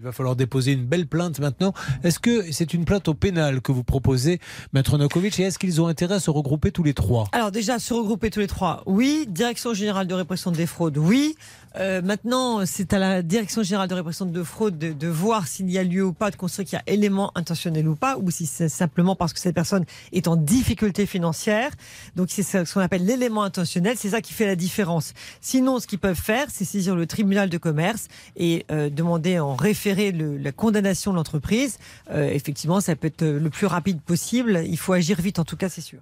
Il va falloir déposer une belle plainte maintenant. Est-ce que c'est une plainte au pénal que vous proposez, Maître Nokovic, et est-ce qu'ils ont intérêt à se regrouper tous les trois? Alors déjà, se regrouper tous les trois, oui. Direction générale de répression des fraudes, oui. Euh, maintenant, c'est à la Direction générale de répression de fraude de, voir s'il y a lieu ou pas de construire qu'il y a élément intentionnel ou pas, ou si c'est simplement parce que cette personne est en difficulté financière. Donc c'est ce qu'on appelle l'élément intentionnel, c'est ça qui fait la différence. Sinon, ce qu'ils peuvent faire, c'est saisir le tribunal de commerce et euh, demander en référé la condamnation de l'entreprise. Euh, effectivement, ça peut être le plus rapide possible. Il faut agir vite, en tout cas, c'est sûr.